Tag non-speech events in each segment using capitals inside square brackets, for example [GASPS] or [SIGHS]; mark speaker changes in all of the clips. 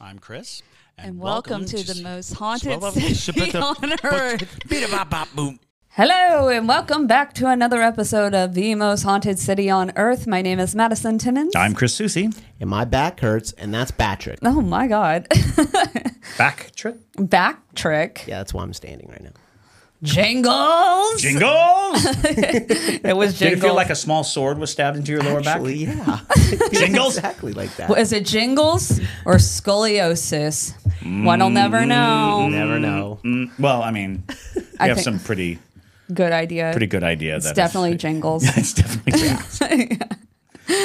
Speaker 1: I'm Chris.
Speaker 2: and welcome, to, the most haunted city on earth. [LAUGHS] Hello, and welcome back to another episode of the most haunted city on earth. My name is Madison Timmons.
Speaker 1: I'm Chris Susie.
Speaker 3: and my back hurts, and that's Patrick.
Speaker 2: oh my God. [LAUGHS]
Speaker 1: Back trip.
Speaker 2: Back trick.
Speaker 3: Yeah, that's why I'm standing right now.
Speaker 2: Jingles.
Speaker 1: Jingles. [LAUGHS]
Speaker 2: It was jingles.
Speaker 1: Did it feel like a small sword was stabbed into your lower
Speaker 3: Actually,
Speaker 1: back? [LAUGHS] [LAUGHS]
Speaker 3: yeah,
Speaker 1: Jingles?
Speaker 3: exactly like that.
Speaker 2: Was it jingles or scoliosis? One'll never know.
Speaker 3: Never know.
Speaker 1: Mm, well, I mean, we
Speaker 2: I
Speaker 1: have some pretty
Speaker 2: Good idea.
Speaker 1: pretty good idea.
Speaker 2: it's
Speaker 1: that
Speaker 2: definitely jingles.
Speaker 1: it's definitely jingles.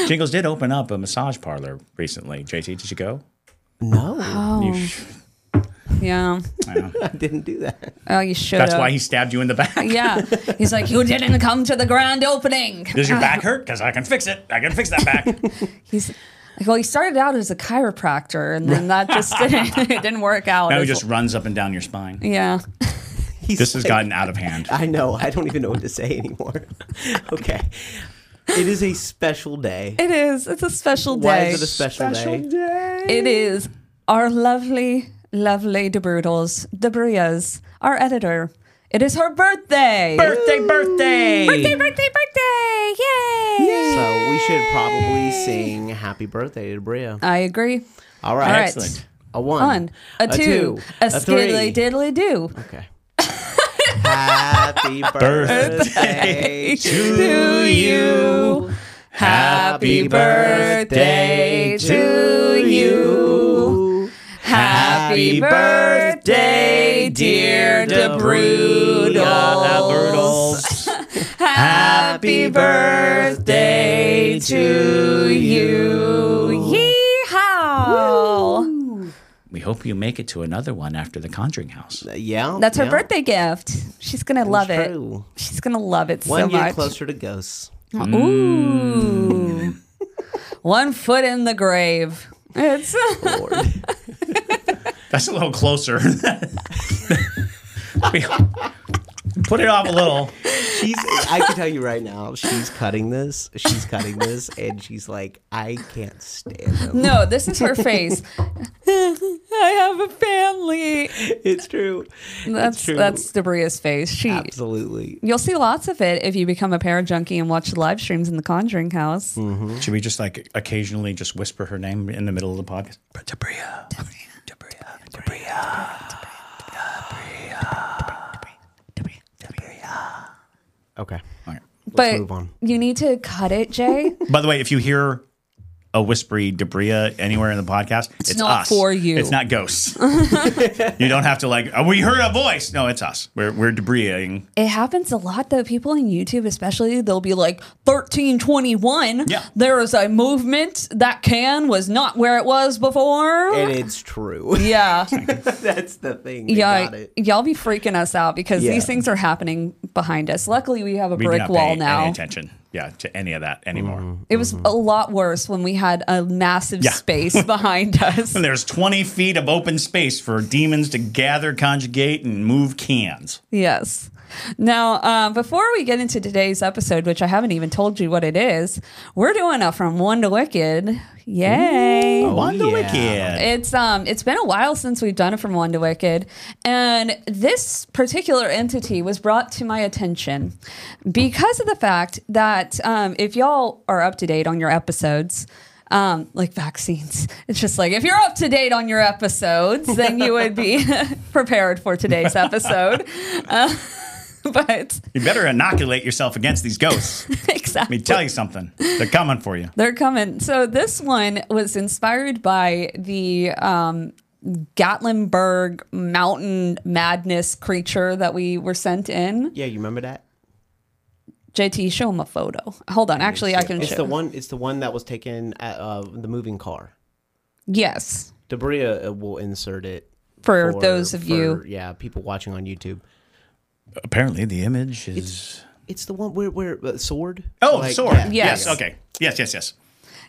Speaker 1: Jingles did open up a massage parlor recently. JT, did you go?
Speaker 3: No,
Speaker 2: Oh,
Speaker 1: You sh-
Speaker 2: yeah. [LAUGHS]
Speaker 1: I
Speaker 3: didn't do that.
Speaker 2: Oh, you should.
Speaker 1: That's why he stabbed you in the back. [LAUGHS]
Speaker 2: Yeah. He's like, you didn't come to the grand opening. [LAUGHS]
Speaker 1: Does your back hurt? Because I can fix it. I can fix that back.
Speaker 2: He's well, he started out as a chiropractor, and then that just didn't it didn't work out.
Speaker 1: now he just runs up and down your spine.
Speaker 2: yeah.
Speaker 3: He's
Speaker 1: This has
Speaker 3: like-
Speaker 1: gotten out of hand.
Speaker 3: I know. I don't even know what to say anymore. okay, it is a special day.
Speaker 2: It is. It's a special day.
Speaker 3: Why is it a special, day?
Speaker 2: It is our lovely, lovely DeBrutals, Debrias, our editor. It is her birthday.
Speaker 1: Birthday, birthday.
Speaker 2: birthday, birthday, birthday! Yay!
Speaker 3: So we should probably sing "Happy Birthday" to Bria.
Speaker 2: I agree.
Speaker 3: All right,
Speaker 2: All right.
Speaker 1: Excellent.
Speaker 3: a one,
Speaker 2: One, a, two, a,
Speaker 3: a
Speaker 2: skiddly
Speaker 3: three.
Speaker 2: diddly do.
Speaker 3: Okay. [LAUGHS] Happy birthday
Speaker 2: to you. Happy birthday to you. Happy birthday, dear DeBrutals. [LAUGHS] Happy birthday to you. Yeehaw!
Speaker 1: We hope you make it to another one after the Conjuring House.
Speaker 3: Uh, yeah,
Speaker 2: That's her
Speaker 3: yeah.
Speaker 2: birthday gift. She's gonna love it. She's gonna love it so much.
Speaker 3: One
Speaker 2: so
Speaker 3: year
Speaker 2: much.
Speaker 3: closer to ghosts.
Speaker 2: Ooh. Mm. Mm. [LAUGHS] One foot in the grave. It's
Speaker 3: Lord. [LAUGHS]
Speaker 1: That's a little closer. [LAUGHS] Put it off a little.
Speaker 3: she's I can tell you right now, she's cutting this. She's cutting this and she's like, I can't stand them.
Speaker 2: no, this is her face. [LAUGHS] I have a family.
Speaker 3: It's true.
Speaker 2: That's
Speaker 3: true.
Speaker 2: that's Debria's face. She
Speaker 3: Absolutely.
Speaker 2: You'll see lots of it if you become a para junkie and watch the live streams in the Conjuring House. Mm-hmm.
Speaker 1: Should we just like occasionally just whisper her name in the middle of the podcast? Debria. Debria. Debria. Debria.
Speaker 3: Okay.
Speaker 1: All right.
Speaker 2: but
Speaker 3: move on.
Speaker 2: you need to cut it, Jay.
Speaker 1: By the way, if you hear a whispery Debria anywhere in the podcast, it's,
Speaker 2: not
Speaker 1: us.
Speaker 2: for you.
Speaker 1: It's not ghosts. [LAUGHS] you don't have to like. Oh, we heard a voice. No, it's us. We're we're Debriaing.
Speaker 2: It happens a lot though. People on YouTube, especially, they'll be like, 1321.
Speaker 1: Yeah.
Speaker 2: There is a movement. That can was not where it was before.
Speaker 3: And it's true. [LAUGHS]
Speaker 2: yeah.
Speaker 3: That's the thing.
Speaker 2: Yeah.
Speaker 3: got it.
Speaker 2: Y'all be freaking us out because
Speaker 3: Yeah.
Speaker 2: these things are happening behind us. Luckily, we have a
Speaker 1: We do
Speaker 2: brick
Speaker 1: not
Speaker 2: wall
Speaker 1: pay
Speaker 2: now.
Speaker 1: any attention. Yeah, to any of that anymore. Mm-hmm.
Speaker 2: It was a lot worse when we had a massive
Speaker 1: Yeah.
Speaker 2: space [LAUGHS] behind us.
Speaker 1: And there's 20 feet of open space for demons to gather, conjugate, and move cans.
Speaker 2: Yes. Now, um, before we get into today's episode, which I haven't even told you what it is, we're doing a from one to wicked. Yay!
Speaker 1: Wanda
Speaker 3: yeah.
Speaker 1: Wicked.
Speaker 2: It's um it's been a while since we've done it from one to wicked, and this particular entity was brought to my attention because of the fact that um, if y'all are up to date on your episodes. Um, like vaccines. It's just like if you're up to date on your episodes, then you would be [LAUGHS] prepared for today's episode. [LAUGHS] Uh, [LAUGHS] but
Speaker 1: You better inoculate yourself against these ghosts. [LAUGHS]
Speaker 2: exactly.
Speaker 1: Let me tell you something. They're coming for you.
Speaker 2: They're coming. So this one was inspired by the um, Gatlinburg mountain madness creature that we were sent in.
Speaker 3: Yeah, you remember that?
Speaker 2: JT, show him a photo. Hold on. Actually, I can
Speaker 3: It's
Speaker 2: show.
Speaker 3: the one. It's the one that was taken at uh, the moving car.
Speaker 2: Yes.
Speaker 3: Debria uh, will insert it
Speaker 2: for, those of you.
Speaker 3: yeah, people watching on YouTube.
Speaker 1: Apparently, the image is.
Speaker 3: It's the one where where uh, sword.
Speaker 1: oh,
Speaker 3: Like,
Speaker 1: sword.
Speaker 3: yeah.
Speaker 2: Yes.
Speaker 1: Yes. Okay. Yes. Yes. Yes.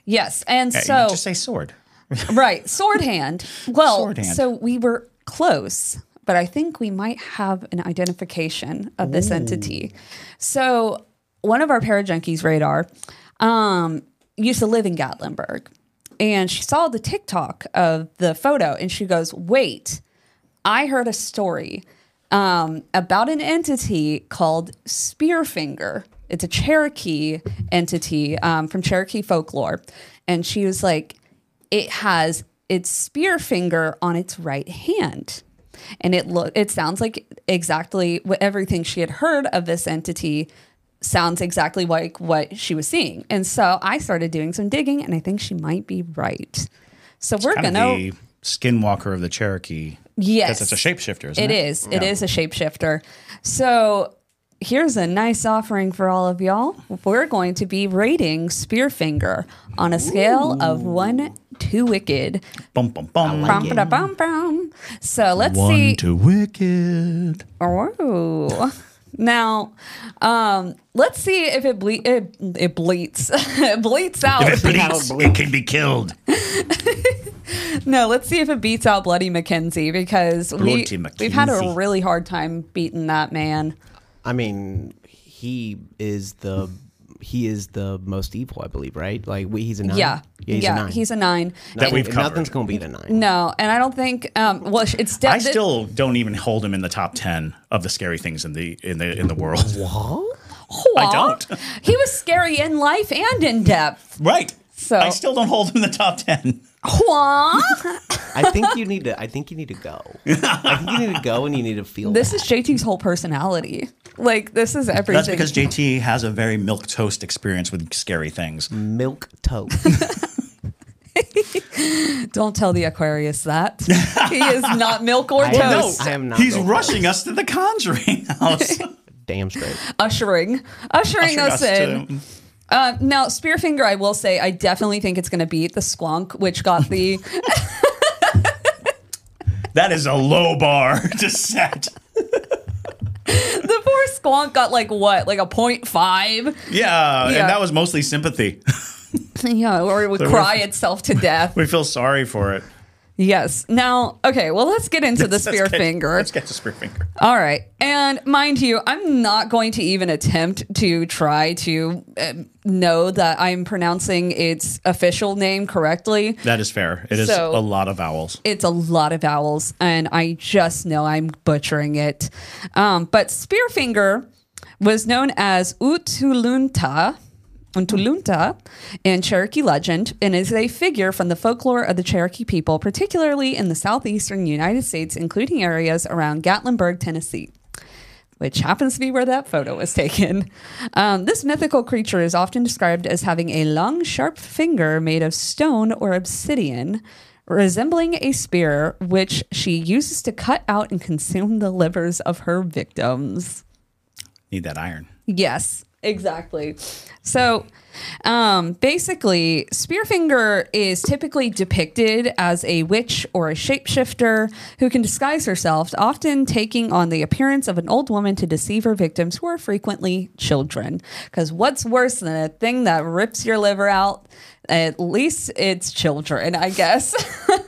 Speaker 2: Yes, and
Speaker 1: Yeah,
Speaker 2: so
Speaker 1: you just say sword. [LAUGHS]
Speaker 2: right, sword hand. Well,
Speaker 1: Sword hand.
Speaker 2: so we were close, but I think we might have an identification of this entity. So one of our parajunkies, Radar, um, used to live in Gatlinburg, and she saw the TikTok of the photo, and she goes, "Wait, I heard a story um, about an entity called Spearfinger. It's a Cherokee entity um, from Cherokee folklore. And she was like, it has its spear finger on its right hand. And it look it sounds like exactly what everything she had heard of this entity sounds exactly like what she was seeing. And so I started doing some digging and I think she might be right. So we're gonna
Speaker 1: skinwalker of the Cherokee.
Speaker 2: Yes.
Speaker 1: Because it's a shapeshifter, isn't
Speaker 2: It
Speaker 1: it?
Speaker 2: is. It is a shapeshifter. So here's a nice offering for all of y'all. We're going to be rating Spearfinger on a scale of one to wicked.
Speaker 1: Bum, bum, bum.
Speaker 2: Bum, ba, da, bum, bum. So let's
Speaker 1: One
Speaker 2: see.
Speaker 1: One to wicked.
Speaker 2: Oh. Now, um, let's see if it ble- it, it bleats. [LAUGHS] it bleats out.
Speaker 1: If it bleeds, it can be killed. [LAUGHS]
Speaker 2: No, let's see if it beats out Bloody Mackenzie because we,
Speaker 1: Bloody
Speaker 2: we've had a really hard time beating that man.
Speaker 3: I mean, he is the he is the most evil, I believe. Right? Like we, he's a nine.
Speaker 2: Yeah,
Speaker 3: he's
Speaker 2: yeah,
Speaker 3: a nine.
Speaker 2: he's a nine.
Speaker 1: That
Speaker 2: And-
Speaker 1: we've covered.
Speaker 3: Nothing's gonna beat a nine.
Speaker 2: no, and I don't think. Um, well, it's
Speaker 1: I
Speaker 2: definitely.
Speaker 1: still don't even hold him in the top ten of the scary things in the in the in the world. I don't.
Speaker 2: He was scary in life and in depth.
Speaker 1: Right.
Speaker 2: So-
Speaker 1: I still don't hold him in the top ten.
Speaker 2: Hua.
Speaker 3: I think you need to. I think you need to go. I think you need to go and you need to feel.
Speaker 2: this is JT's whole personality. Like this is everything.
Speaker 1: That's because JT has a very milk toast experience with scary things.
Speaker 3: milk toast. [LAUGHS]
Speaker 2: Don't tell the Aquarius that he is not milk or
Speaker 3: I am-
Speaker 2: toast.
Speaker 3: I am not
Speaker 1: He's
Speaker 3: milk
Speaker 1: rushing us to the Conjuring house. [LAUGHS]
Speaker 3: Damn straight.
Speaker 2: Ushering, ushering
Speaker 1: Ushering
Speaker 2: us,
Speaker 1: us
Speaker 2: in.
Speaker 1: To-
Speaker 2: Uh, now, Spearfinger, I will say, I definitely think it's going to beat the Squonk, which got the [LAUGHS]
Speaker 1: that is a low bar [LAUGHS] to set.
Speaker 2: the poor Squonk got like what, like a 0.5?
Speaker 1: Yeah,
Speaker 2: Yeah.
Speaker 1: and that was mostly sympathy. [LAUGHS]
Speaker 2: Yeah, or it would
Speaker 1: we're-
Speaker 2: cry itself to death.
Speaker 1: we feel sorry for it.
Speaker 2: Yes. Now, okay, well, let's get into the
Speaker 1: Let's
Speaker 2: spear
Speaker 1: get-
Speaker 2: finger.
Speaker 1: Let's get to spear finger.
Speaker 2: All right. And mind you, I'm not going to even attempt to try to um, know that I'm pronouncing its official name correctly.
Speaker 1: That is fair. It is
Speaker 2: So-
Speaker 1: a lot of vowels.
Speaker 2: It's a lot of vowels, and I just know I'm butchering it. Um, but Spearfinger was known as Utulunta. Untulunta in Cherokee legend and is a figure from the folklore of the Cherokee people, particularly in the southeastern United States, including areas around Gatlinburg, Tennessee which happens to be where that photo was taken. Um, this mythical creature is often described as having a long, sharp finger made of stone or obsidian, resembling a spear, which she uses to cut out and consume the livers of her victims.
Speaker 1: Need that iron.
Speaker 2: Yes, exactly. So, um, basically, Spearfinger is typically depicted as a witch or a shapeshifter who can disguise herself, often taking on the appearance of an old woman to deceive her victims, who are frequently children. Because what's worse than a thing that rips your liver out? At least it's children, I guess. [LAUGHS]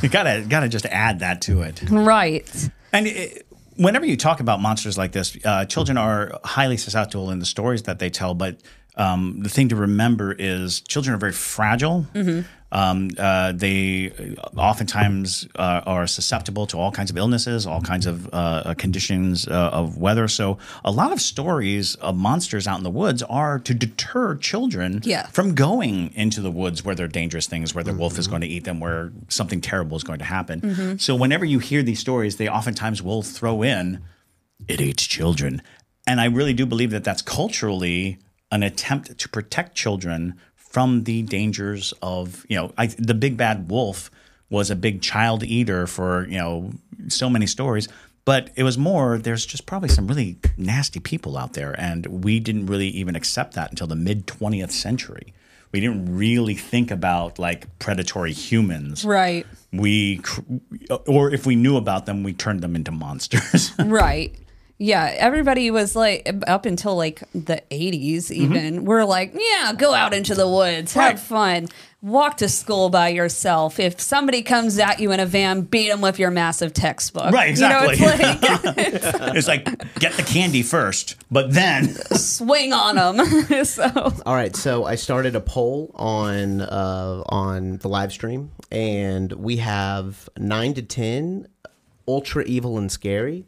Speaker 1: You gotta gotta just add that to it.
Speaker 2: right.
Speaker 1: And it, whenever you talk about monsters like this, uh, children are highly susceptible in the stories that they tell. But um, the thing to remember is children are very fragile. Um, uh, they oftentimes uh, are susceptible to all kinds of illnesses, all kinds of uh, conditions uh, of weather. So a lot of stories of monsters out in the woods are to deter children
Speaker 2: Yeah.
Speaker 1: from going into the woods where there are dangerous things, where the wolf is going to eat them, where something terrible is going to happen. So whenever you hear these stories, they oftentimes will throw in, it eats children. And I really do believe that that's culturally an attempt to protect children from the dangers of, you know, I, the big bad wolf was a big child eater for, you know, so many stories. But it was more, there's just probably some really nasty people out there. And we didn't really even accept that until the mid 20th century we didn't really think about like predatory humans.
Speaker 2: Right.
Speaker 1: We, or if we knew about them, we turned them into monsters. [LAUGHS]
Speaker 2: Right. Yeah, everybody was like up until like the 80s even. We're like, yeah, go out into the woods, have fun. Walk to school by yourself. If somebody comes at you in a van, beat them with your massive textbook.
Speaker 1: Right, exactly.
Speaker 2: You know, it's like [LAUGHS] [LAUGHS]
Speaker 1: it's like get the candy first, but then [LAUGHS]
Speaker 2: swing on them. so,
Speaker 3: All right, so I started a poll on uh, on the live stream, and we have nine to ten, ultra evil and scary,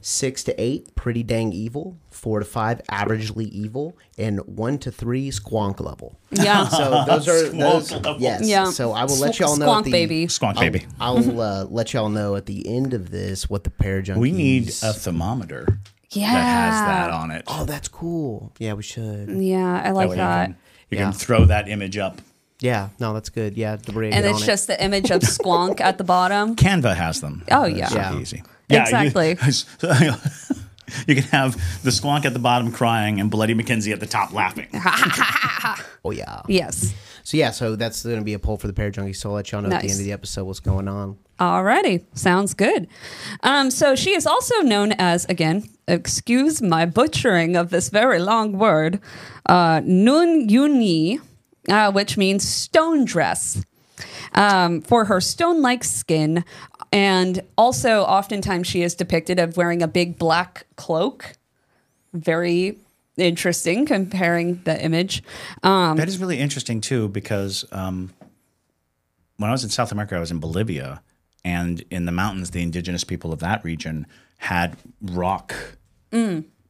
Speaker 3: six to eight, pretty dang evil, four to five, averagely evil, and one to three, squonk level.
Speaker 2: yeah. [LAUGHS]
Speaker 3: So those are [LAUGHS] those.
Speaker 1: Level.
Speaker 3: Yes.
Speaker 2: Yeah.
Speaker 3: So I will let y'all know.
Speaker 2: squonk
Speaker 3: at the,
Speaker 2: baby.
Speaker 1: squonk
Speaker 3: I'll,
Speaker 1: baby.
Speaker 3: I'll [LAUGHS] uh, let y'all know at the end of this what the parajunkies.
Speaker 1: We need a thermometer
Speaker 2: Yeah.
Speaker 1: that has that on it.
Speaker 3: Oh, that's cool. Yeah, we should.
Speaker 2: Yeah, I like
Speaker 1: way
Speaker 2: that.
Speaker 1: You, can, you
Speaker 3: Yeah.
Speaker 1: can throw that image up.
Speaker 3: Yeah, no, that's good. Yeah, Debris.
Speaker 2: And it's just the image of Squonk at the bottom. [LAUGHS]
Speaker 1: Canva has them.
Speaker 2: Oh,
Speaker 1: It's
Speaker 2: yeah.
Speaker 1: super
Speaker 3: Yeah.
Speaker 1: easy.
Speaker 2: Exactly. [LAUGHS]
Speaker 1: You, [LAUGHS] you can have the squonk at the bottom crying and Bloody Mackenzie at the top laughing.
Speaker 3: oh yeah.
Speaker 2: Yes.
Speaker 3: So yeah, so that's going to be a poll for the parajunkies. So I'll let y'all know at the end of the episode what's going on.
Speaker 2: Alrighty, sounds good. Um, so she is also known as, again, excuse my butchering of this very long word, uh, Nun Yuni, uh, which means stone dress, um, for her stone like skin. And also, oftentimes, she is depicted of wearing a big black cloak. Very interesting comparing the image. Um,
Speaker 1: That is really interesting too, because um, when I was in South America, I was in Bolivia, and in the mountains, the indigenous people of that region had rock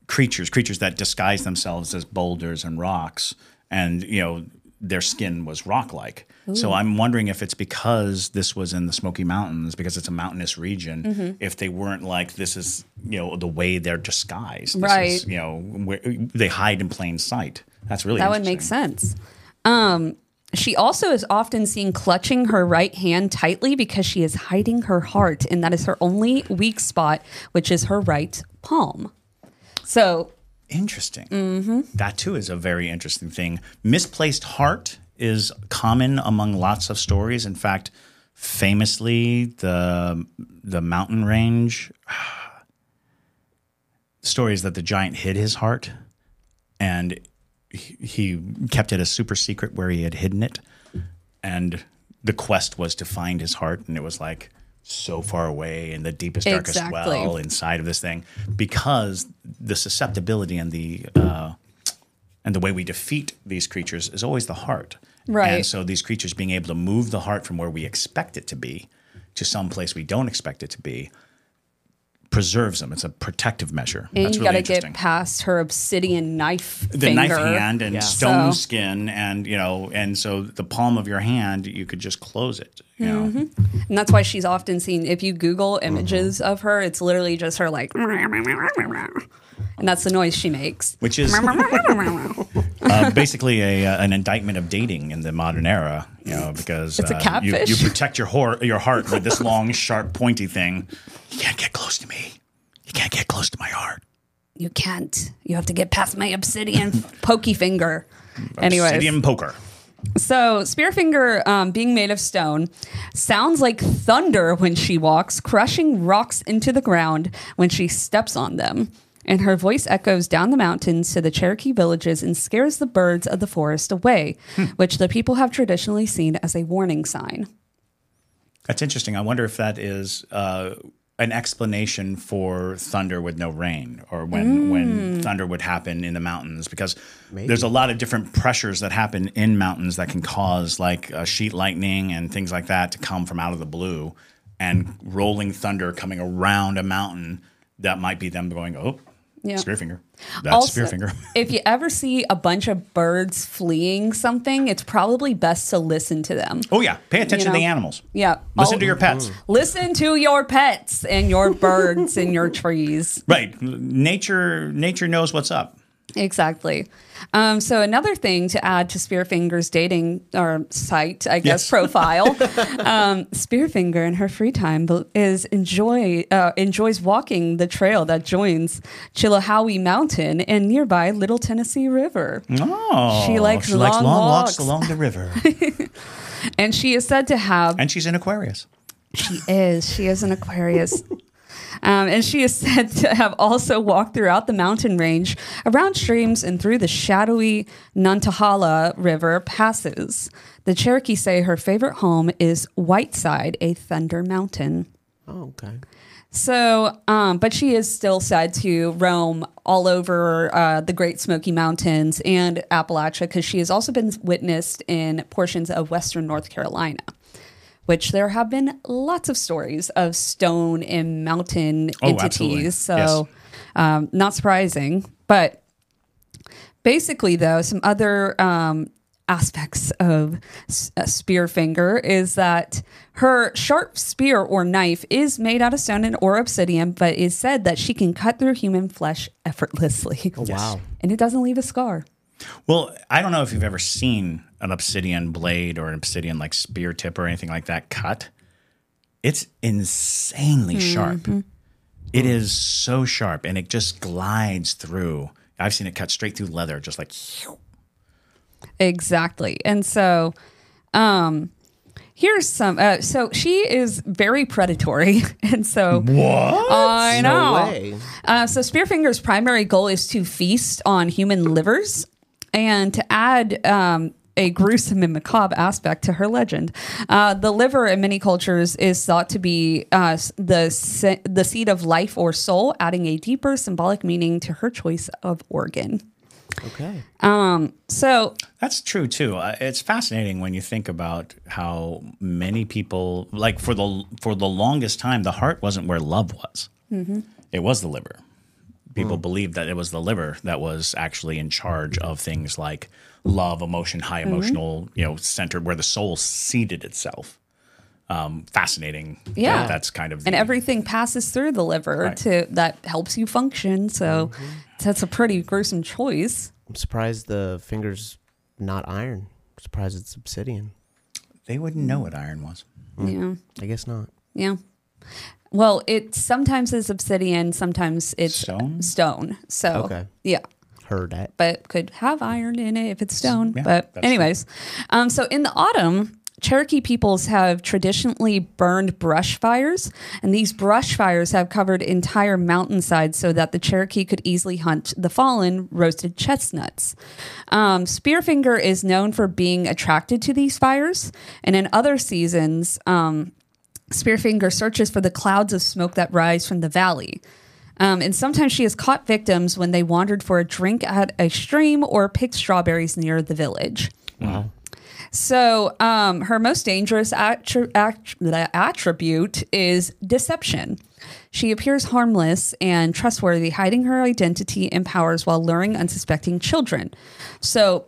Speaker 1: creatures, creatures that disguise themselves as boulders and rocks, and you know their skin was rock-like. So I'm wondering if it's because this was in the Smoky Mountains, because it's a mountainous region, if they weren't like this is you know the way they're disguised, This
Speaker 2: Right.
Speaker 1: is, you know where they hide in plain sight. That's really
Speaker 2: That would make sense. Um, she also is often seen clutching her right hand tightly because she is hiding her heart, and that is her only weak spot, which is her right palm. So,
Speaker 1: Interesting.
Speaker 2: Mm-hmm.
Speaker 1: That too is a very interesting thing. Misplaced heart is common among lots of stories. In fact, famously, the the mountain range [SIGHS] story is that the giant hid his heart, and he kept it a super secret where he had hidden it, and the quest was to find his heart, and it was like so far away in the deepest darkest
Speaker 2: Exactly.
Speaker 1: well inside of this thing because the susceptibility and the uh, and the way we defeat these creatures is always the heart.
Speaker 2: Right.
Speaker 1: And so these creatures being able to move the heart from where we expect it to be to some place we don't expect it to be preserves them. It's a protective measure.
Speaker 2: and
Speaker 1: That's
Speaker 2: you
Speaker 1: really
Speaker 2: got to
Speaker 1: interesting.
Speaker 2: get past her obsidian knife
Speaker 1: the
Speaker 2: finger.
Speaker 1: knife hand and stone
Speaker 2: So-
Speaker 1: skin and you know and so the palm of your hand you could just close it you know
Speaker 2: Mm-hmm. And that's why she's often seen. If you Google images
Speaker 1: Mm-hmm.
Speaker 2: of her, it's literally just her like, and that's the noise she makes.
Speaker 1: which is [LAUGHS] uh, basically a, uh, an indictment of dating in the modern era, you know, because
Speaker 2: It's a
Speaker 1: uh, you,
Speaker 2: catfish.
Speaker 1: you protect your your heart with this long, sharp, pointy thing. You can't get close to me. You can't get close to my heart.
Speaker 2: You can't. You have to get past my obsidian [LAUGHS] pokey finger. Anyways,
Speaker 1: Obsidian poker.
Speaker 2: So, Spearfinger, um, being made of stone, sounds like thunder when she walks, crushing rocks into the ground when she steps on them. And her voice echoes down the mountains to the Cherokee villages and scares the birds of the forest away, which the people have traditionally seen as a warning sign.
Speaker 1: That's interesting. I wonder if that is uh, an explanation for thunder with no rain, or when when thunder would happen in the mountains, because there's a lot of different pressures that happen in mountains that can cause like uh, sheet lightning and things like that to come from out of the blue, and rolling thunder coming around a mountain. That might be them going, oh,
Speaker 2: Yeah.
Speaker 1: Spearfinger. That's
Speaker 2: Also,
Speaker 1: Spearfinger. [LAUGHS]
Speaker 2: if you ever see a bunch of birds fleeing something, it's probably best to listen to them.
Speaker 1: Oh yeah, pay attention to
Speaker 2: know.
Speaker 1: the animals.
Speaker 2: Yeah.
Speaker 1: Listen
Speaker 2: Oh,
Speaker 1: to your pets. Mm.
Speaker 2: Listen to your pets and your birds and your trees.
Speaker 1: Right. Nature nature knows what's up.
Speaker 2: Exactly. Um, so another thing to add to Spearfinger's dating or site, I guess,
Speaker 1: Yes. [LAUGHS]
Speaker 2: profile, um, Spearfinger in her free time is enjoy uh, enjoys walking the trail that joins Chilhowee Mountain and nearby Little Tennessee River.
Speaker 1: Oh,
Speaker 2: She likes long walks.
Speaker 1: along the river, [LAUGHS]
Speaker 2: And she is said to have
Speaker 1: and she's in Aquarius.
Speaker 2: She is. She is an Aquarius. [LAUGHS] Um, and she is [LAUGHS] said to have also walked throughout the mountain range, around streams, and through the shadowy Nantahala River passes. The Cherokee say her favorite home is Whiteside, a thunder mountain.
Speaker 3: Oh, okay.
Speaker 2: So, um, but she is still said to roam all over uh, the Great Smoky Mountains and Appalachia because she has also been witnessed in portions of Western North Carolina, which there have been lots of stories of stone and mountain
Speaker 1: Oh,
Speaker 2: entities.
Speaker 1: absolutely.
Speaker 2: So,
Speaker 1: Yes.
Speaker 2: um, not surprising. But basically, though, some other um, aspects of S- Spearfinger is that her sharp spear or knife is made out of stone and or obsidian, but is said that she can cut through human flesh effortlessly.
Speaker 3: Oh, wow.
Speaker 2: And it doesn't leave a scar.
Speaker 1: Well, I don't know if you've ever seen an obsidian blade or an obsidian like spear tip or anything like that cut. It's insanely sharp. It is so sharp and it just glides through. I've seen it cut straight through leather, just like
Speaker 2: Exactly. And so, um, here's some. Uh, so she is very predatory, [LAUGHS] and so
Speaker 1: what?
Speaker 2: I know.
Speaker 3: No way.
Speaker 2: Uh, so Spearfinger's primary goal is to feast on human livers and to add um, a gruesome and macabre aspect to her legend. Uh, the liver in many cultures is thought to be uh, the se- the seed of life or soul, adding a deeper symbolic meaning to her choice of organ.
Speaker 3: Okay.
Speaker 2: Um, So
Speaker 1: That's true too. Uh, It's fascinating when you think about how many people, like for the for the longest time, the heart wasn't where love was. It was the liver. People hmm. believed that it was the liver that was actually in charge of things like love, emotion, high mm-hmm. emotional, you know, center where the soul seated itself. Um, fascinating. that
Speaker 2: Yeah.
Speaker 1: that's kind of the,
Speaker 2: and everything passes through the liver
Speaker 1: Right.
Speaker 2: to that helps you function. So mm-hmm. that's a pretty gruesome choice.
Speaker 3: I'm surprised the finger's not iron. I'm surprised it's obsidian.
Speaker 1: they wouldn't know what iron was.
Speaker 2: Yeah.
Speaker 3: I guess not.
Speaker 2: Yeah. Well, it sometimes is obsidian, sometimes it's
Speaker 1: Stone?
Speaker 2: Stone. So
Speaker 3: Okay.
Speaker 2: yeah.
Speaker 3: Heard that.
Speaker 2: But could have iron in it if it's stone.
Speaker 1: Yeah,
Speaker 2: but
Speaker 1: that's
Speaker 2: anyways, um, so in the autumn, Cherokee peoples have traditionally burned brush fires, and these brush fires have covered entire mountainsides so that the Cherokee could easily hunt the fallen roasted chestnuts. Um, Spearfinger is known for being attracted to these fires, and in other seasons, um, Spearfinger searches for the clouds of smoke that rise from the valley. Um, and sometimes she has caught victims when they wandered for a drink at a stream or picked strawberries near the village. Wow. So, um, her most dangerous attri- att- attribute is deception. She appears harmless and trustworthy, hiding her identity and powers while luring unsuspecting children. So,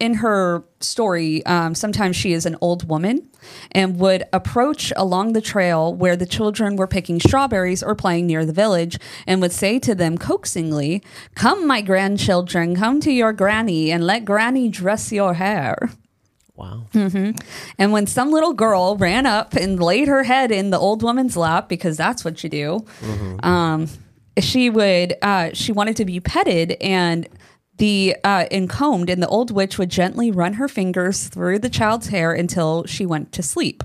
Speaker 2: in her story, um, sometimes she is an old woman and would approach along the trail where the children were picking strawberries or playing near the village and would say to them coaxingly, Come, my grandchildren, come to your granny and let granny dress your hair.
Speaker 3: Wow. Mm-hmm.
Speaker 2: And when some little girl ran up and laid her head in the old woman's lap, because that's what you do, um, she would uh, she wanted to be petted and the uh, and combed, and the old witch would gently run her fingers through the child's hair until she went to sleep.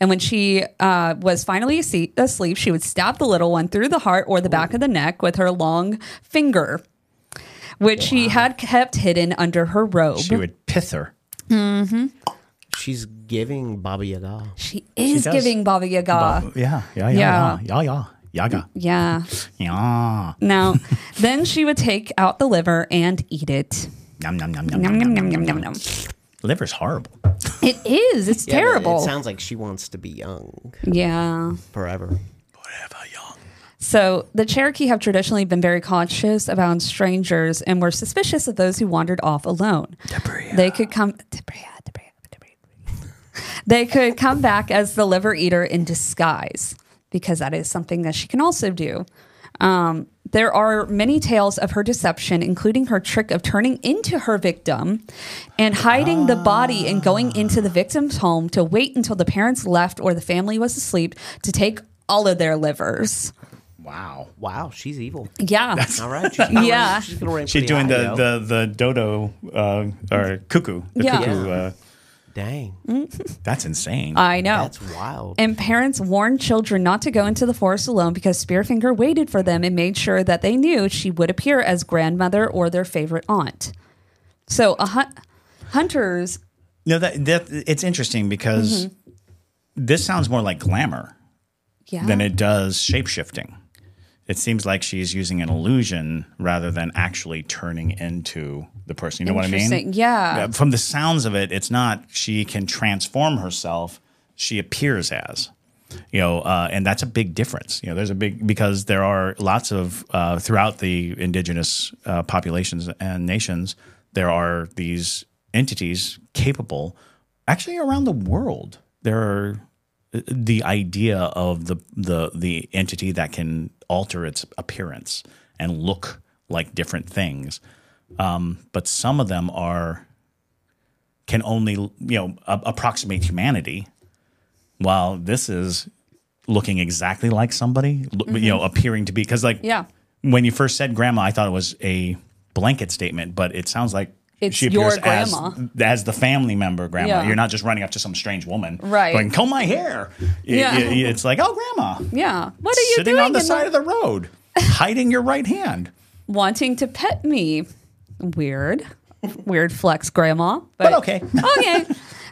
Speaker 2: And when she uh, was finally asleep, she would stab the little one through the heart or the back of the neck with her long finger, which she had kept hidden under her robe.
Speaker 1: She would pith her.
Speaker 3: She's giving Baba Yaga.
Speaker 2: She is
Speaker 1: does.
Speaker 2: giving Baba Yaga.
Speaker 1: Yeah, yeah, yeah,
Speaker 2: Yeah.
Speaker 1: yeah, yeah, yeah, yaga,
Speaker 2: Yeah. [LAUGHS]
Speaker 1: yeah.
Speaker 2: Now, then she would take out the liver and eat it.
Speaker 1: Yum yum yum yum
Speaker 2: Yum,
Speaker 1: yum.
Speaker 2: yum,
Speaker 1: yum.
Speaker 2: yum.
Speaker 1: Liver's horrible.
Speaker 2: It is. It's [LAUGHS]
Speaker 3: Yeah, but
Speaker 2: terrible.
Speaker 3: It sounds like she wants to be young
Speaker 2: yeah.
Speaker 3: forever.
Speaker 1: Forever young.
Speaker 2: So the Cherokee have traditionally been very cautious about strangers and were suspicious of those who wandered off alone. They could come. Debria, Debria, Debria. They could come back as the liver eater in disguise. Because that is something that she can also do. Um, there are many tales of her deception, including her trick of turning into her victim and hiding the body and going into the victim's home to wait until the parents left or the family was asleep to take all of their livers.
Speaker 1: Wow.
Speaker 3: Wow, she's evil.
Speaker 2: Yeah.
Speaker 3: All right. She's [LAUGHS]
Speaker 2: Yeah.
Speaker 3: rank- she's,
Speaker 1: She's doing
Speaker 3: high,
Speaker 1: the, the, the dodo uh, or cuckoo. The
Speaker 2: Yeah.
Speaker 1: cuckoo. Uh,
Speaker 3: Dang. [LAUGHS]
Speaker 1: that's insane.
Speaker 2: I know.
Speaker 3: That's wild.
Speaker 2: And parents warned children not to go into the forest alone because Spearfinger waited for them and made sure that they knew she would appear as grandmother or their favorite aunt. So, a hun- hunters,
Speaker 1: no, that, that it's interesting because
Speaker 2: Mm-hmm.
Speaker 1: this sounds more like glamour
Speaker 2: yeah,
Speaker 1: than it does shape shifting. It seems like she's using an illusion rather than actually turning into the person. You know what I mean?
Speaker 2: Interesting. Yeah.
Speaker 1: From the sounds of it, it's not she can transform herself; she appears as. You know, uh, and that's a big difference. You know, there's a big because there are lots of uh, throughout the indigenous uh, populations and nations, there are these entities capable, actually around the world. There are the idea of the the the entity that can alter its appearance and look like different things. Um, but some of them are can only you know a- approximate humanity, while this is looking exactly like somebody, lo- you know, appearing to be because like
Speaker 2: Yeah.
Speaker 1: when you first said grandma, I thought it was a blanket statement, but it sounds like.
Speaker 2: It's
Speaker 1: she
Speaker 2: your
Speaker 1: appears as-
Speaker 2: grandma.
Speaker 1: as, the family member grandma.
Speaker 2: Yeah.
Speaker 1: You're not just running up to some strange woman,
Speaker 2: Right.
Speaker 1: Going, comb my hair.
Speaker 2: Yeah.
Speaker 1: y- it's like, oh, grandma,
Speaker 2: yeah. What are you
Speaker 1: sitting
Speaker 2: doing?
Speaker 1: on the side of the road, [LAUGHS] hiding your right hand.
Speaker 2: wanting to pet me. Weird. Weird flex, grandma. But,
Speaker 1: But okay. [LAUGHS]
Speaker 2: okay.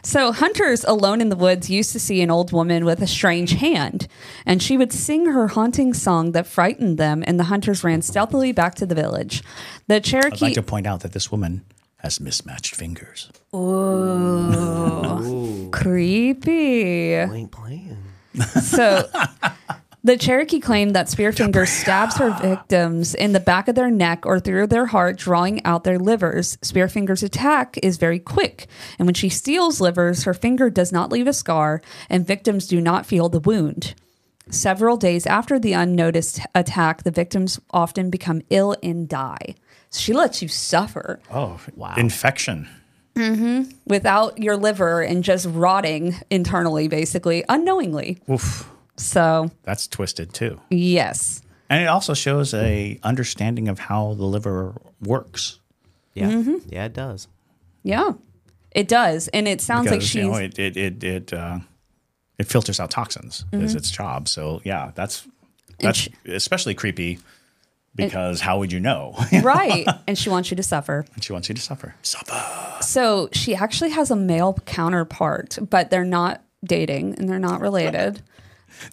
Speaker 2: So, hunters alone in the woods used to see an old woman with a strange hand, and she would sing her haunting song that frightened them, and the hunters ran stealthily back to the village. The Cherokee.
Speaker 1: I'd like to point out that this woman has mismatched fingers. Ooh. [LAUGHS]
Speaker 2: Creepy.
Speaker 3: ain't playing.
Speaker 2: So [LAUGHS] the Cherokee claimed that Spearfinger stabs [GASPS] her victims in the back of their neck or through their heart, drawing out their livers. Spearfinger's attack is very quick, and when she steals livers, her finger does not leave a scar, and victims do not feel the wound. Several days after the unnoticed attack, the victims often become ill and die. She lets you suffer
Speaker 1: Oh, wow. Infection.
Speaker 2: without your liver and just rotting internally, basically, unknowingly.
Speaker 1: Oof.
Speaker 2: So,
Speaker 1: That's twisted too.
Speaker 2: yes.
Speaker 1: And it also shows a understanding of how the liver works.
Speaker 3: Yeah.
Speaker 2: Mm-hmm.
Speaker 3: Yeah, it does.
Speaker 2: Yeah, it does, and it sounds like
Speaker 1: Because
Speaker 2: she's
Speaker 1: you know, it it it it, uh, it filters out toxins is its job. So yeah, that's that's
Speaker 2: sh-
Speaker 1: especially creepy because how would you know? [LAUGHS]
Speaker 2: right, and she wants you to suffer.
Speaker 1: And [LAUGHS] she wants you to suffer. Suffer.
Speaker 2: So she actually has a male counterpart, but they're not dating and they're not related. [LAUGHS]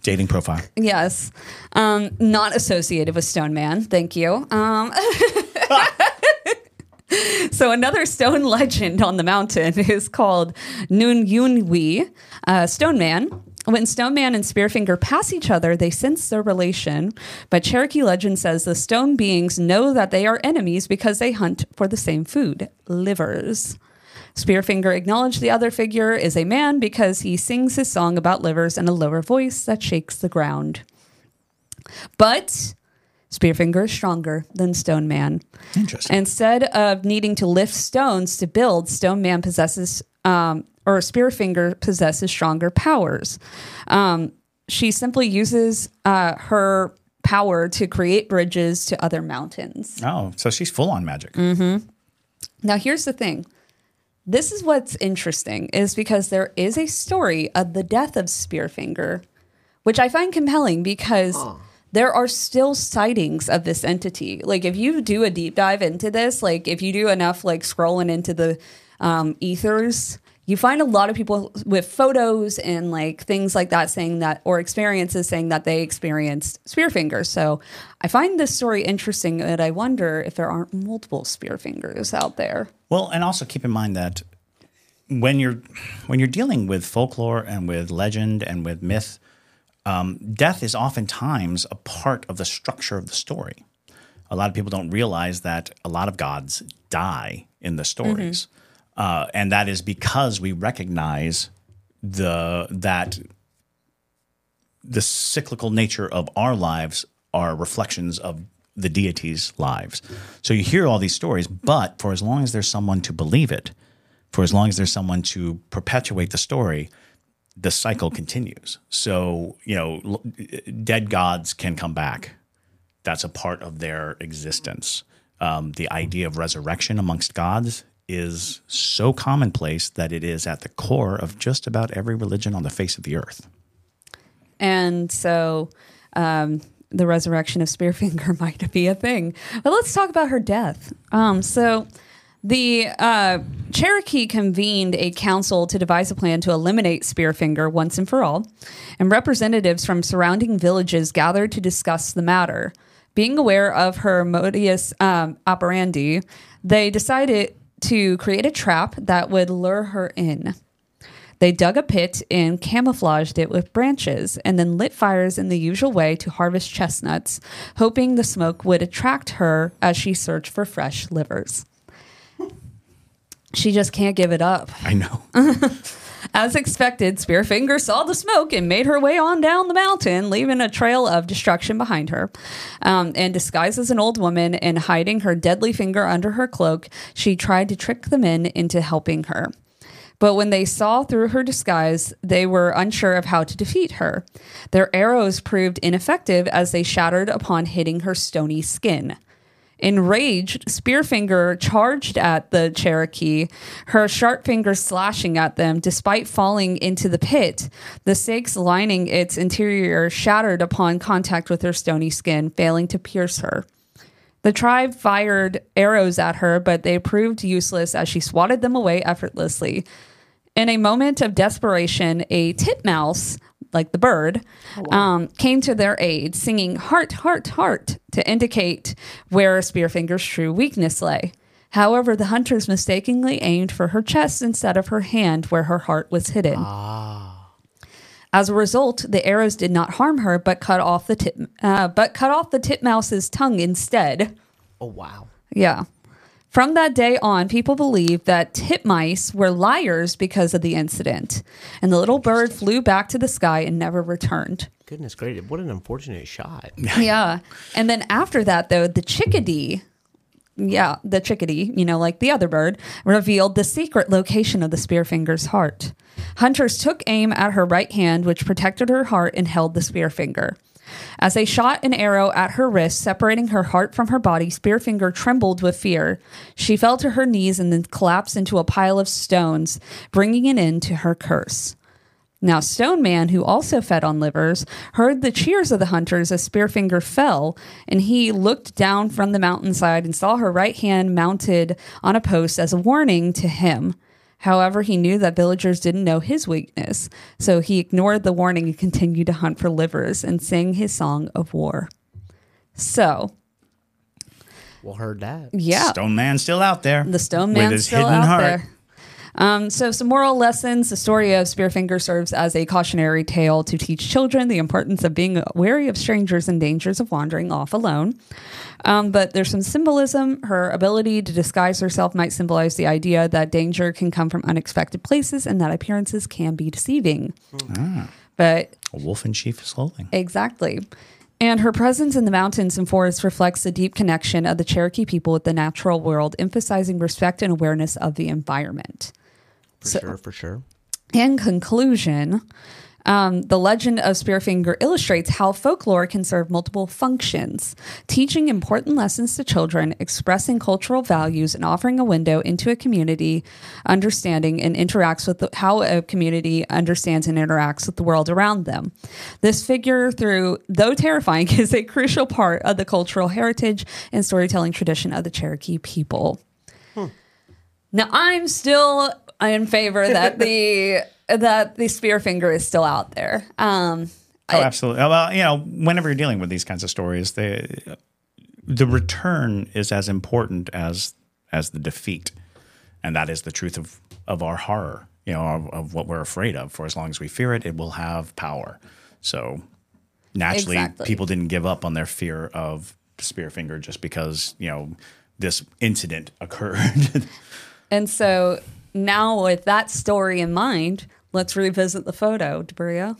Speaker 1: Dating profile.
Speaker 2: Yes, um, not associated with Stone Man. Thank you. Um, so another stone legend on the mountain is called Noon Yunwi, uh, Stone Man. When Stone Man and Spearfinger pass each other, they sense their relation. But Cherokee legend says the stone beings know that they are enemies because they hunt for the same food livers. Spearfinger acknowledged the other figure is a man because he sings his song about livers in a lower voice that shakes the ground. But Spearfinger is stronger than Stone Man.
Speaker 1: Interesting.
Speaker 2: Instead of needing to lift stones to build, Stone Man possesses, um, or Spearfinger possesses stronger powers. Um, she simply uses uh, her power to create bridges to other mountains.
Speaker 1: oh, so she's full on magic.
Speaker 2: Now, here's the thing. This is what's interesting is because there is a story of the death of Spearfinger, which I find compelling because there are still sightings of this entity. Like if you do a deep dive into this, like if you do enough like scrolling into the um, ethers, you find a lot of people with photos and like things like that saying that or experiences saying that they experienced Spearfinger. So I find this story interesting and I wonder if there aren't multiple Spearfingers out there.
Speaker 1: Well, and also keep in mind that when you're when you're dealing with folklore and with legend and with myth, um, death is oftentimes a part of the structure of the story. A lot of people don't realize that a lot of gods die in the stories, uh, and that is because we recognize the that the cyclical nature of our lives are reflections of the deity's lives. So you hear all these stories, but for as long as there's someone to believe it, for as long as there's someone to perpetuate the story, the cycle continues. So, you know, dead gods can come back. That's a part of their existence. Um, the idea of resurrection amongst gods is so commonplace that it is at the core of just about every religion on the face of the earth.
Speaker 2: And so um, the resurrection of Spearfinger [LAUGHS] might be a thing. But let's talk about her death. Um, so the uh, Cherokee convened a council to devise a plan to eliminate Spearfinger once and for all, and representatives from surrounding villages gathered to discuss the matter. Being aware of her modus um, operandi, they decided to create a trap that would lure her in. They dug a pit and camouflaged it with branches, and then lit fires in the usual way to harvest chestnuts, hoping the smoke would attract her as she searched for fresh livers. She just can't give it up.
Speaker 1: I know. [LAUGHS]
Speaker 2: As expected, Spearfinger saw the smoke and made her way on down the mountain, leaving a trail of destruction behind her. Um, and disguised as an old woman and hiding her deadly finger under her cloak, she tried to trick the men into helping her. But when they saw through her disguise, they were unsure of how to defeat her. Their arrows proved ineffective as they shattered upon hitting her stony skin. Enraged, Spearfinger charged at the Cherokee, her sharp fingers slashing at them despite falling into the pit. The stakes lining its interior shattered upon contact with her stony skin, failing to pierce her. The tribe fired arrows at her, but they proved useless as she swatted them away effortlessly. In a moment of desperation, a titmouse, like the bird, um, came to their aid, singing heart, heart, heart to indicate where Spearfinger's true weakness lay. However, the hunters mistakenly aimed for her chest instead of her hand where her heart was hidden. Ah. As a result, the arrows did not harm her, but cut off the tit, uh, but cut off the titmouse's tongue instead.
Speaker 3: Oh wow.
Speaker 2: Yeah. From that day on, people believed that titmice were liars because of the incident, and the little bird flew back to the sky and never returned.
Speaker 3: Goodness gracious, what an unfortunate shot. [LAUGHS]
Speaker 2: Yeah. And then after that, though, the chickadee, yeah, the chickadee, you know, like the other bird, revealed the secret location of the spearfinger's heart. Hunters took aim at her right hand, which protected her heart and held the spearfinger. As they shot an arrow at her wrist, separating her heart from her body, Spearfinger trembled with fear. She fell to her knees and then collapsed into a pile of stones, bringing an end to her curse. Now, Stone Man, who also fed on livers, heard the cheers of the hunters as Spearfinger fell, and he looked down from the mountainside and saw her right hand mounted on a post as a warning to him. However, he knew that villagers didn't know his weakness, so he ignored the warning and continued to hunt for livers and sing his song of war. So,
Speaker 3: Well, heard that.
Speaker 2: yeah,
Speaker 1: Stone Man still out there.
Speaker 2: the Stone
Speaker 1: with his
Speaker 2: still
Speaker 1: hidden
Speaker 2: out
Speaker 1: heart.
Speaker 2: there. Um, so, some moral lessons. The story of Spearfinger serves as a cautionary tale to teach children the importance of being wary of strangers and dangers of wandering off alone. Um, but there's some symbolism. Her ability to disguise herself might symbolize the idea that danger can come from unexpected places and that appearances can be deceiving. But
Speaker 1: A wolf in sheep's clothing.
Speaker 2: Exactly. And her presence in the mountains and forests reflects the deep connection of the Cherokee people with the natural world, emphasizing respect and awareness of the environment.
Speaker 3: For
Speaker 2: So-
Speaker 3: sure, for sure.
Speaker 2: In conclusion, um, the legend of Spearfinger illustrates how folklore can serve multiple functions, teaching important lessons to children, expressing cultural values, and offering a window into a community understanding and interacts with the, how a community understands and interacts with the world around them. This figure, through though terrifying, [LAUGHS] is a crucial part of the cultural heritage and storytelling tradition of the Cherokee people. Now, I'm still in favor that the [LAUGHS] that the spear finger is still out there. Um,
Speaker 1: Oh, absolutely. Well, you know, whenever you're dealing with these kinds of stories, the the return is as important as as the defeat, and that is the truth of of our horror. You know, of, of what we're afraid of. For as long as we fear it, it will have power. So naturally,
Speaker 2: Exactly.
Speaker 1: people didn't give up on their fear of Spearfinger just because you know this incident occurred. [LAUGHS]
Speaker 2: and so now, with that story in mind, let's revisit the photo, Debrio.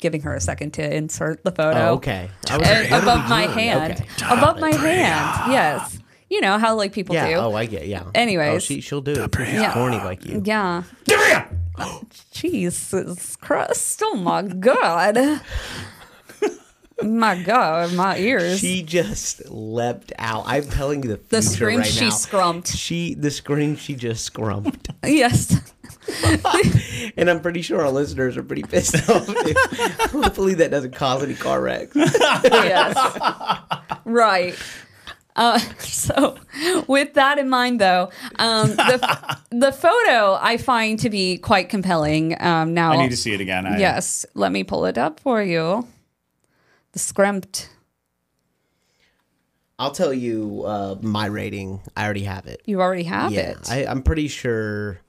Speaker 2: giving her a second to insert the photo.
Speaker 3: Oh, okay. [LAUGHS] I like, eh,
Speaker 2: above my
Speaker 3: doing?
Speaker 2: hand.
Speaker 3: Okay.
Speaker 2: Above my hand. Yes. You know how like people
Speaker 3: Yeah.
Speaker 2: do.
Speaker 3: Oh, I get. Yeah.
Speaker 2: Anyways.
Speaker 3: oh, she she'll do it. She's
Speaker 2: Yeah.
Speaker 3: corny like you.
Speaker 2: Yeah.
Speaker 1: Give me a-
Speaker 2: Jesus Christ. Oh my God. My God, my ears.
Speaker 3: She just leapt out. I'm telling you the future
Speaker 2: the scream
Speaker 3: right
Speaker 2: she
Speaker 3: now.
Speaker 2: scrumped.
Speaker 3: She the scream she just scrumped, [LAUGHS]
Speaker 2: Yes. [LAUGHS]
Speaker 3: and I'm pretty sure our listeners are pretty pissed [LAUGHS] off. Hopefully that doesn't cause any car wrecks.
Speaker 2: yes. Right. Uh, so, with that in mind, though, um, the the photo I find to be quite compelling. Um, now,
Speaker 1: I need to see it again. I,
Speaker 2: yes, let me pull it up for you. The scrimpt.
Speaker 3: I'll tell you uh, my rating. I already have it.
Speaker 2: You already have
Speaker 3: yeah,
Speaker 2: it.
Speaker 3: I, I'm pretty sure.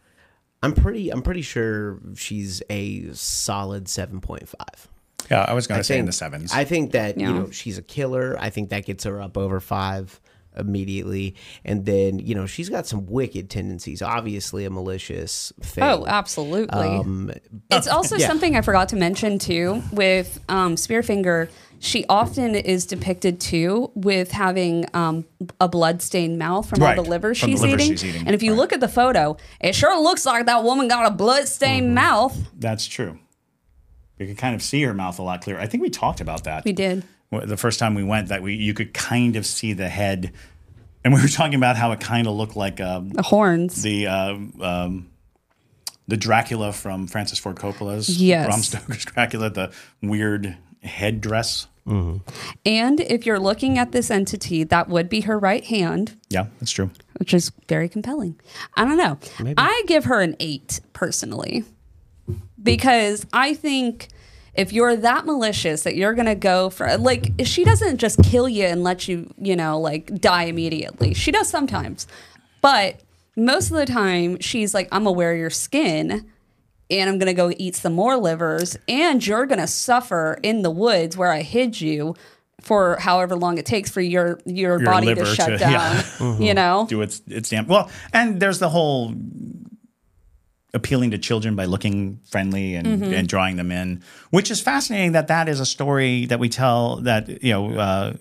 Speaker 3: I'm pretty. I'm pretty sure she's a solid seven point five.
Speaker 1: Yeah, I was going to say in the sevens.
Speaker 3: I think that
Speaker 2: Yeah.
Speaker 3: you know she's a killer. I think that gets her up over five immediately, and then you know she's got some wicked tendencies. Obviously, a malicious thing.
Speaker 2: Oh, absolutely.
Speaker 3: Um,
Speaker 2: it's also [LAUGHS]
Speaker 3: yeah.
Speaker 2: something I forgot to mention too with um, Spearfinger. She often is depicted too with having um, a bloodstained mouth from
Speaker 1: Right,
Speaker 2: all the liver,
Speaker 1: from the
Speaker 2: she's,
Speaker 1: liver
Speaker 2: eating.
Speaker 1: she's eating,
Speaker 2: And if you
Speaker 1: right.
Speaker 2: look at the photo, it sure looks like that woman got a bloodstained
Speaker 3: Mm-hmm.
Speaker 2: mouth.
Speaker 1: That's true. You could kind of see her mouth a lot clearer. I think we talked about that.
Speaker 2: We did.
Speaker 1: The first time we went that we you could kind of see the head, and we were talking about how it kind of looked like um,
Speaker 2: The horns.
Speaker 1: the uh, um, the Dracula from Francis Ford Coppola's
Speaker 2: Yes.
Speaker 1: Bram Stoker's [LAUGHS] Dracula, the weird headdress. Mm-hmm.
Speaker 2: and if you're looking at this entity, that would be her right hand,
Speaker 1: Yeah, that's true.
Speaker 2: which is very compelling. I don't know. I give her an eight personally because I think if you're that malicious that you're gonna go for like she doesn't just kill you and let you you know like die immediately. She does sometimes, but most of the time she's like I'm gonna wear your skin. And I'm gonna go eat some more livers, and you're gonna suffer in the woods where I hid you for however long it takes for your your, body to shut
Speaker 1: to- [LAUGHS]
Speaker 2: down.
Speaker 1: yeah.
Speaker 2: You know,
Speaker 1: Do its its damn well, and there's the whole appealing to children by looking friendly and,
Speaker 2: Mm-hmm.
Speaker 1: and drawing them in, which is fascinating. That that is a story that we tell that you know uh,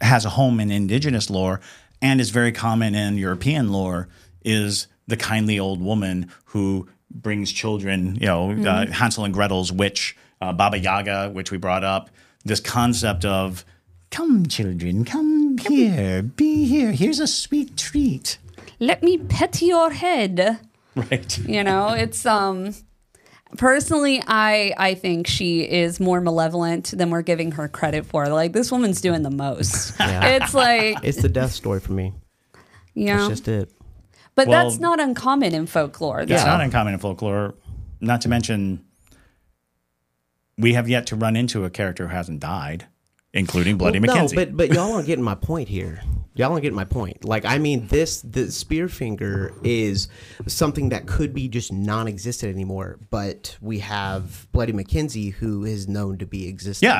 Speaker 1: has a home in indigenous lore and is very common in European lore. Is the kindly old woman who brings children, you know,
Speaker 2: Mm-hmm.
Speaker 1: uh, Hansel and Gretel's witch, uh, Baba Yaga, which we brought up. This concept of come, children, come here, be here. Here's a sweet treat.
Speaker 2: let me pet your head.
Speaker 1: Right.
Speaker 2: you know it's um personally i i think she is more malevolent than we're giving her credit for like this woman's doing the most [LAUGHS]
Speaker 3: Yeah.
Speaker 2: it's like
Speaker 3: it's the death story for me.
Speaker 2: Yeah.
Speaker 3: That's just it.
Speaker 2: But
Speaker 1: Well-
Speaker 2: that's not uncommon in folklore
Speaker 1: It's not uncommon in folklore. Not to mention, we have yet to run into a character who hasn't died, including Bloody
Speaker 3: Well,
Speaker 1: Mackenzie.
Speaker 3: No, but but y'all aren't getting my point here. Y'all aren't getting my point. Like I mean, this the Spearfinger is something that could be just non-existent anymore. But we have Bloody Mackenzie, who is known to be existent.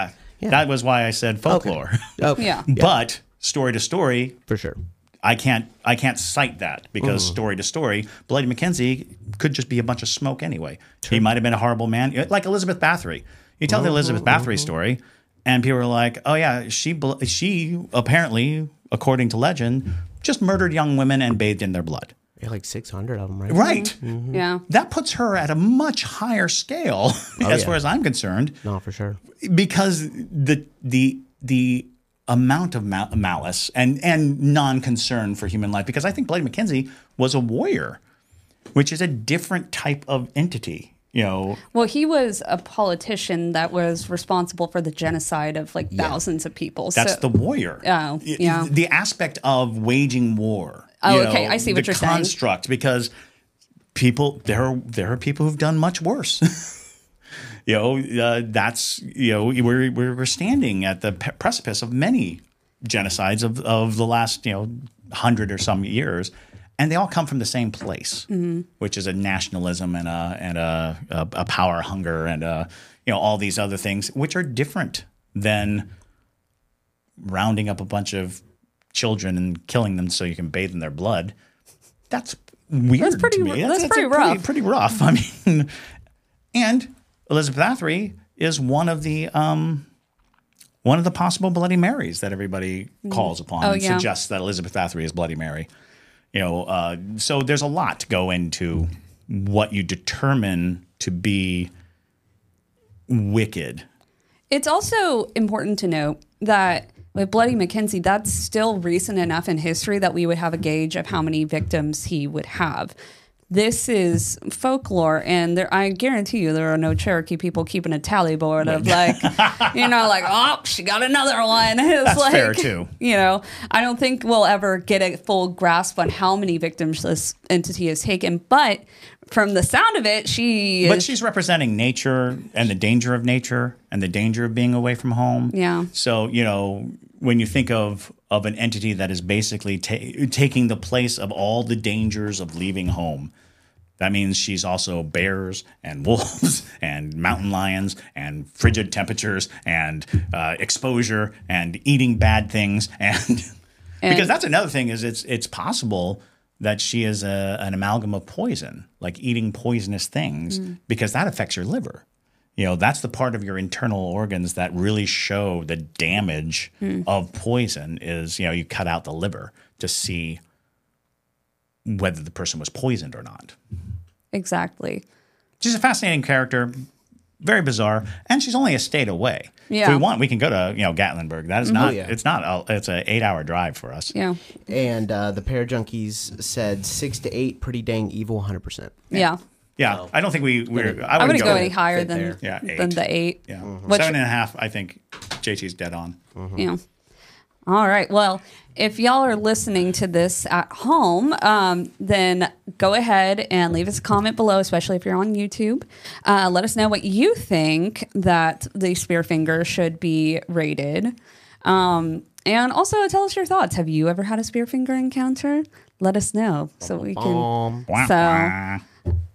Speaker 1: yeah, that was why I said folklore.
Speaker 3: Okay.
Speaker 2: Yeah. [LAUGHS]
Speaker 1: But story to story,
Speaker 3: for sure.
Speaker 1: I can't I can't cite that because story to story, Bloody Mackenzie could just be a bunch of smoke anyway. He might have been a horrible man, like Elizabeth Bathory. You tell the Elizabeth Bathory story, and people are like, "Oh yeah, she she apparently, according to legend, just murdered young women and bathed in their blood."
Speaker 3: Yeah, like six hundred of them, right?
Speaker 1: Right. Mm-hmm.
Speaker 2: yeah
Speaker 1: That puts her at a much higher scale, oh, [LAUGHS] as
Speaker 3: yeah.
Speaker 1: far as I'm concerned,
Speaker 3: No, for sure.
Speaker 1: because the the the amount of ma- malice and and non concern for human life. Because I think Bloody Mackenzie was a warrior, which is a different type of entity. You know,
Speaker 2: well he was a politician that was responsible for the genocide of like thousands of people
Speaker 1: that's
Speaker 2: so
Speaker 1: the warrior.
Speaker 2: Oh, yeah.
Speaker 1: The aspect of waging war.
Speaker 2: Oh,
Speaker 1: you
Speaker 2: okay,
Speaker 1: know,
Speaker 2: I see what you're saying.
Speaker 1: construct because people there are there are people who've done much worse. [LAUGHS] you know, uh, that's you know we're we're we're standing at the pe- precipice of many genocides of of the last you know hundred or some years. And they all come from the same place,
Speaker 2: Mm-hmm.
Speaker 1: which is a nationalism and a and a, a, a power hunger and a, you know all these other things, which are different than rounding up a bunch of children and killing them so you can bathe in their blood. That's weird.
Speaker 2: That's pretty-
Speaker 1: To me.
Speaker 2: that's
Speaker 1: a
Speaker 2: pretty rough.
Speaker 1: Pretty, rough. [LAUGHS] I mean, and Elizabeth Bathory is one of the um, one of the possible Bloody Marys that everybody calls upon
Speaker 2: Oh,
Speaker 1: and
Speaker 2: yeah.
Speaker 1: suggests that Elizabeth Bathory is Bloody Mary. You know, uh, so there's a lot to go into what you determine to be wicked.
Speaker 2: It's also important to note that with Bloody Mackenzie, that's still recent enough in history that we would have a gauge of how many victims he would have. This is folklore, and there, I guarantee you there are no Cherokee people keeping a tally board of like, you know, like, [LAUGHS] oh, she got another one. [LAUGHS] It's
Speaker 1: That's
Speaker 2: like,
Speaker 1: fair, too.
Speaker 2: You know, I don't think we'll ever get a full grasp on how many victims this entity has taken, but from the sound of it, she
Speaker 1: But
Speaker 2: is
Speaker 1: she's representing nature and the danger of nature and the danger of being away from home.
Speaker 2: Yeah.
Speaker 1: So you know when you think of of an entity that is basically ta- taking the place of all the dangers of leaving home, that means she's also bears and wolves [LAUGHS] and mountain lions and frigid temperatures and uh, exposure and eating bad things and, [LAUGHS] because that's another thing is it's it's possible that she is a, an amalgam of poison, like eating poisonous things, mm. because that affects your liver. You know, that's the part of your internal organs that really show the damage mm. of poison is, you know, you cut out the liver to see whether the person was poisoned or not.
Speaker 2: exactly.
Speaker 1: She's a fascinating character, very bizarre, and she's only a state away.
Speaker 2: Yeah.
Speaker 1: If we want, we can go to, you know, Gatlinburg. That is mm-hmm. not, oh,
Speaker 3: yeah.
Speaker 1: it's not, a, it's an eight hour drive for us.
Speaker 2: Yeah.
Speaker 3: And uh, the parajunkies said six to eight, pretty dang evil, hundred percent.
Speaker 2: Yeah.
Speaker 1: Yeah. I don't think we, we're, I
Speaker 2: I
Speaker 1: wouldn't
Speaker 2: wouldn't go,
Speaker 1: go
Speaker 2: any higher
Speaker 3: fit
Speaker 2: than
Speaker 3: there.
Speaker 1: Yeah,
Speaker 2: than the eight.
Speaker 1: Yeah. Mm-hmm.
Speaker 2: Which-
Speaker 1: Seven and a half, I think JT's dead on. Mm-hmm.
Speaker 2: Yeah. All right. Well, if y'all are listening to this at home, um, then go ahead and leave us a comment below, especially if you're on YouTube. Uh, let us know what you think that the Spearfinger should be rated. Um, and also tell us your thoughts. Have you ever had a Spearfinger encounter? Let us know so we can. So-
Speaker 1: wah.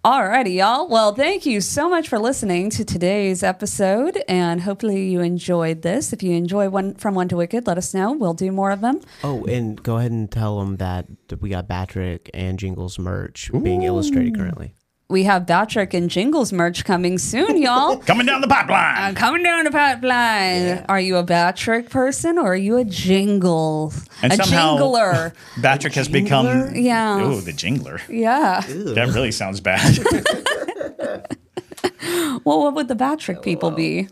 Speaker 2: Alrighty, y'all. Well, thank you so much for listening to today's episode, and hopefully you enjoyed this. If you enjoy one from One to Wicked, let us know. We'll do more of them.
Speaker 3: oh, and go ahead and tell them that we got Batrick and Jingles merch being illustrated currently.
Speaker 2: We have Batrick and Jingles merch coming soon, y'all. [LAUGHS]
Speaker 1: Coming down the pipeline.
Speaker 2: Uh, coming down the pipeline. Are you a Batrick person or are you a jingle?
Speaker 1: and
Speaker 2: a
Speaker 1: somehow
Speaker 2: jingler. [LAUGHS]
Speaker 1: Patrick has become.
Speaker 2: Yeah.
Speaker 1: Oh, the jingler.
Speaker 2: Yeah.
Speaker 1: That really sounds bad. [LAUGHS]
Speaker 2: Well, what would the Batrick people be?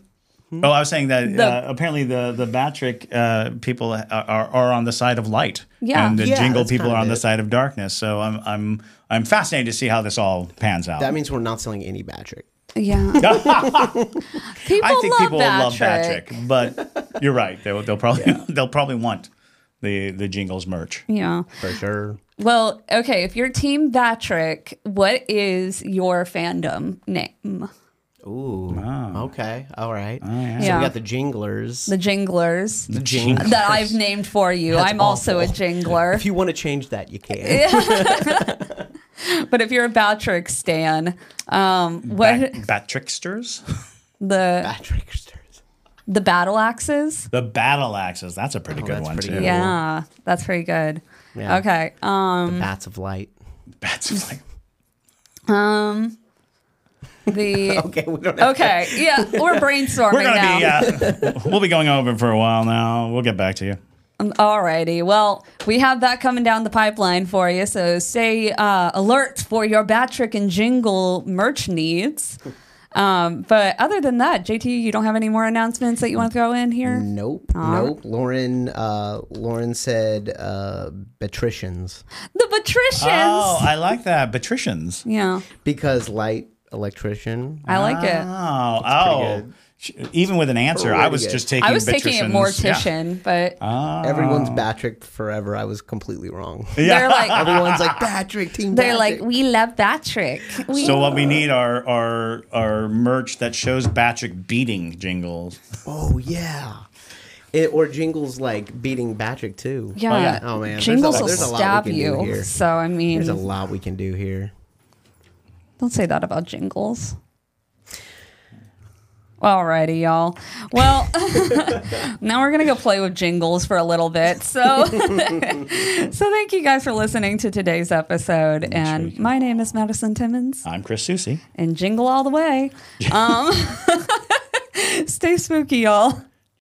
Speaker 1: oh, I was saying that
Speaker 2: The-
Speaker 1: uh, apparently the the Batrick uh, people are, are, are on the side of light,
Speaker 2: Yeah.
Speaker 1: and the
Speaker 3: Yeah,
Speaker 1: jingle people are
Speaker 3: of
Speaker 1: on the side of darkness. So I'm I'm I'm fascinated to see how this all pans out.
Speaker 3: That means we're not selling any Batrick.
Speaker 2: Yeah. [LAUGHS] [LAUGHS] people
Speaker 1: I think
Speaker 2: love
Speaker 1: people will
Speaker 2: Batrick.
Speaker 1: love Patrick, but [LAUGHS] you're right. They'll, they'll probably they'll probably want the the jingles merch.
Speaker 2: Yeah.
Speaker 3: For sure.
Speaker 2: Well, okay. If you're Team Batrick, what is your fandom name?
Speaker 3: Ooh. Ah. Okay. All right. Ah, so
Speaker 2: Yeah.
Speaker 3: we got the Jinglers.
Speaker 2: The Jinglers
Speaker 3: The Jinglers.
Speaker 2: that I've named for you.
Speaker 3: That's
Speaker 2: I'm also a jingler.
Speaker 3: If you want to change that, you can. [LAUGHS]
Speaker 2: but if you're a Batrick stan, um, what
Speaker 1: Bat, bat tricksters,
Speaker 2: the
Speaker 3: Batricksters.
Speaker 2: the battle axes?
Speaker 1: the battle axes. That's a pretty good one
Speaker 3: pretty
Speaker 1: too.
Speaker 3: good.
Speaker 2: Yeah, that's pretty good.
Speaker 3: Yeah.
Speaker 2: Okay. Um,
Speaker 3: The Bats of Light.
Speaker 1: Bats of light.
Speaker 2: um, the [LAUGHS]
Speaker 3: Okay, we don't have
Speaker 2: okay, yeah, we're [LAUGHS] brainstorming
Speaker 1: we're
Speaker 2: now.
Speaker 1: gonna be. Uh, we'll be going over for a while now. We'll get back to you.
Speaker 2: Alrighty. Well, we have that coming down the pipeline for you. So stay uh, alert for your Batrick and Jingle merch needs. [LAUGHS] Um, but other than that, JT, you don't have any more announcements that you want to throw in here?
Speaker 3: Nope, nope. Lauren, uh, Lauren said uh, patricians
Speaker 2: The patricians.
Speaker 1: Oh, I like that. Patricians.
Speaker 2: yeah,
Speaker 3: because light electrician.
Speaker 2: I like it.
Speaker 1: Oh, oh.
Speaker 3: Good.
Speaker 1: Sh- Even with an answer, I was just taking.
Speaker 2: I was taking it
Speaker 1: patricians. Yeah.
Speaker 2: mortician, but ah.
Speaker 3: Everyone's Batrick forever. I was completely wrong.
Speaker 2: they're like [LAUGHS]
Speaker 3: Everyone's like Patrick, team.
Speaker 2: they're
Speaker 3: Patrick."
Speaker 2: like we love Batrick. We,
Speaker 1: So what we need are are are merch that shows Patrick beating jingles.
Speaker 3: oh yeah. It, or Jingles like beating Patrick too.
Speaker 2: yeah.
Speaker 1: Oh, yeah.
Speaker 3: Oh, man. There's a
Speaker 2: Jingles will
Speaker 3: there's a lot we
Speaker 2: stab you. So I mean,
Speaker 3: There's a lot we can do here.
Speaker 2: Don't say that about jingles. Alrighty, y'all. Well, [LAUGHS] now we're gonna go play with jingles for a little bit. So, [LAUGHS] so thank you guys for listening to today's episode. And my name is Madison Timmons,
Speaker 1: I'm Chris Susi.
Speaker 2: and jingle all the way. Um, [LAUGHS] Stay spooky, y'all.